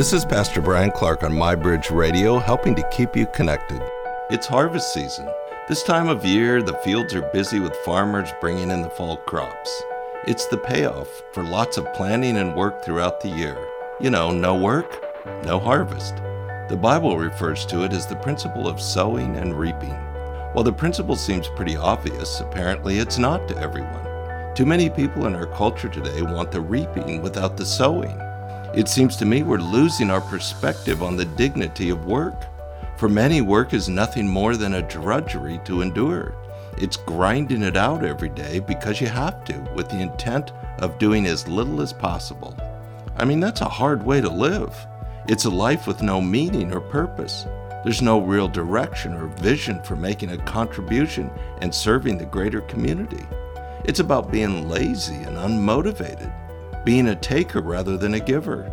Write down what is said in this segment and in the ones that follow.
This is Pastor Bryan Clark on MyBridge Radio, helping to keep you connected. It's harvest season. This time of year, the fields are busy with farmers bringing in the fall crops. It's the payoff for lots of planning and work throughout the year. You know, no work, no harvest. The Bible refers to it as the principle of sowing and reaping. While the principle seems pretty obvious, apparently it's not to everyone. Too many people in our culture today want the reaping without the sowing. It seems to me we're losing our perspective on the dignity of work. For many, work is nothing more than a drudgery to endure. It's grinding it out every day because you have to, with the intent of doing as little as possible. I mean, that's a hard way to live. It's a life with no meaning or purpose. There's no real direction or vision for making a contribution and serving the greater community. It's about being lazy and unmotivated being a taker rather than a giver.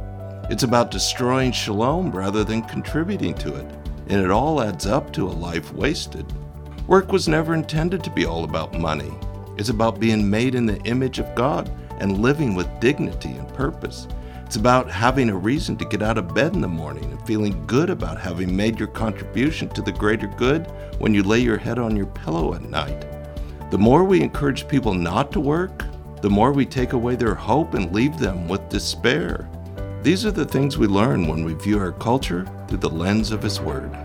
It's about destroying shalom rather than contributing to it, and it all adds up to a life wasted. Work was never intended to be all about money. It's about being made in the image of God and living with dignity and purpose. It's about having a reason to get out of bed in the morning and feeling good about having made your contribution to the greater good when you lay your head on your pillow at night. The more we encourage people not to work, the more we take away their hope and leave them with despair. These are the things we learn when we view our culture through the lens of His Word.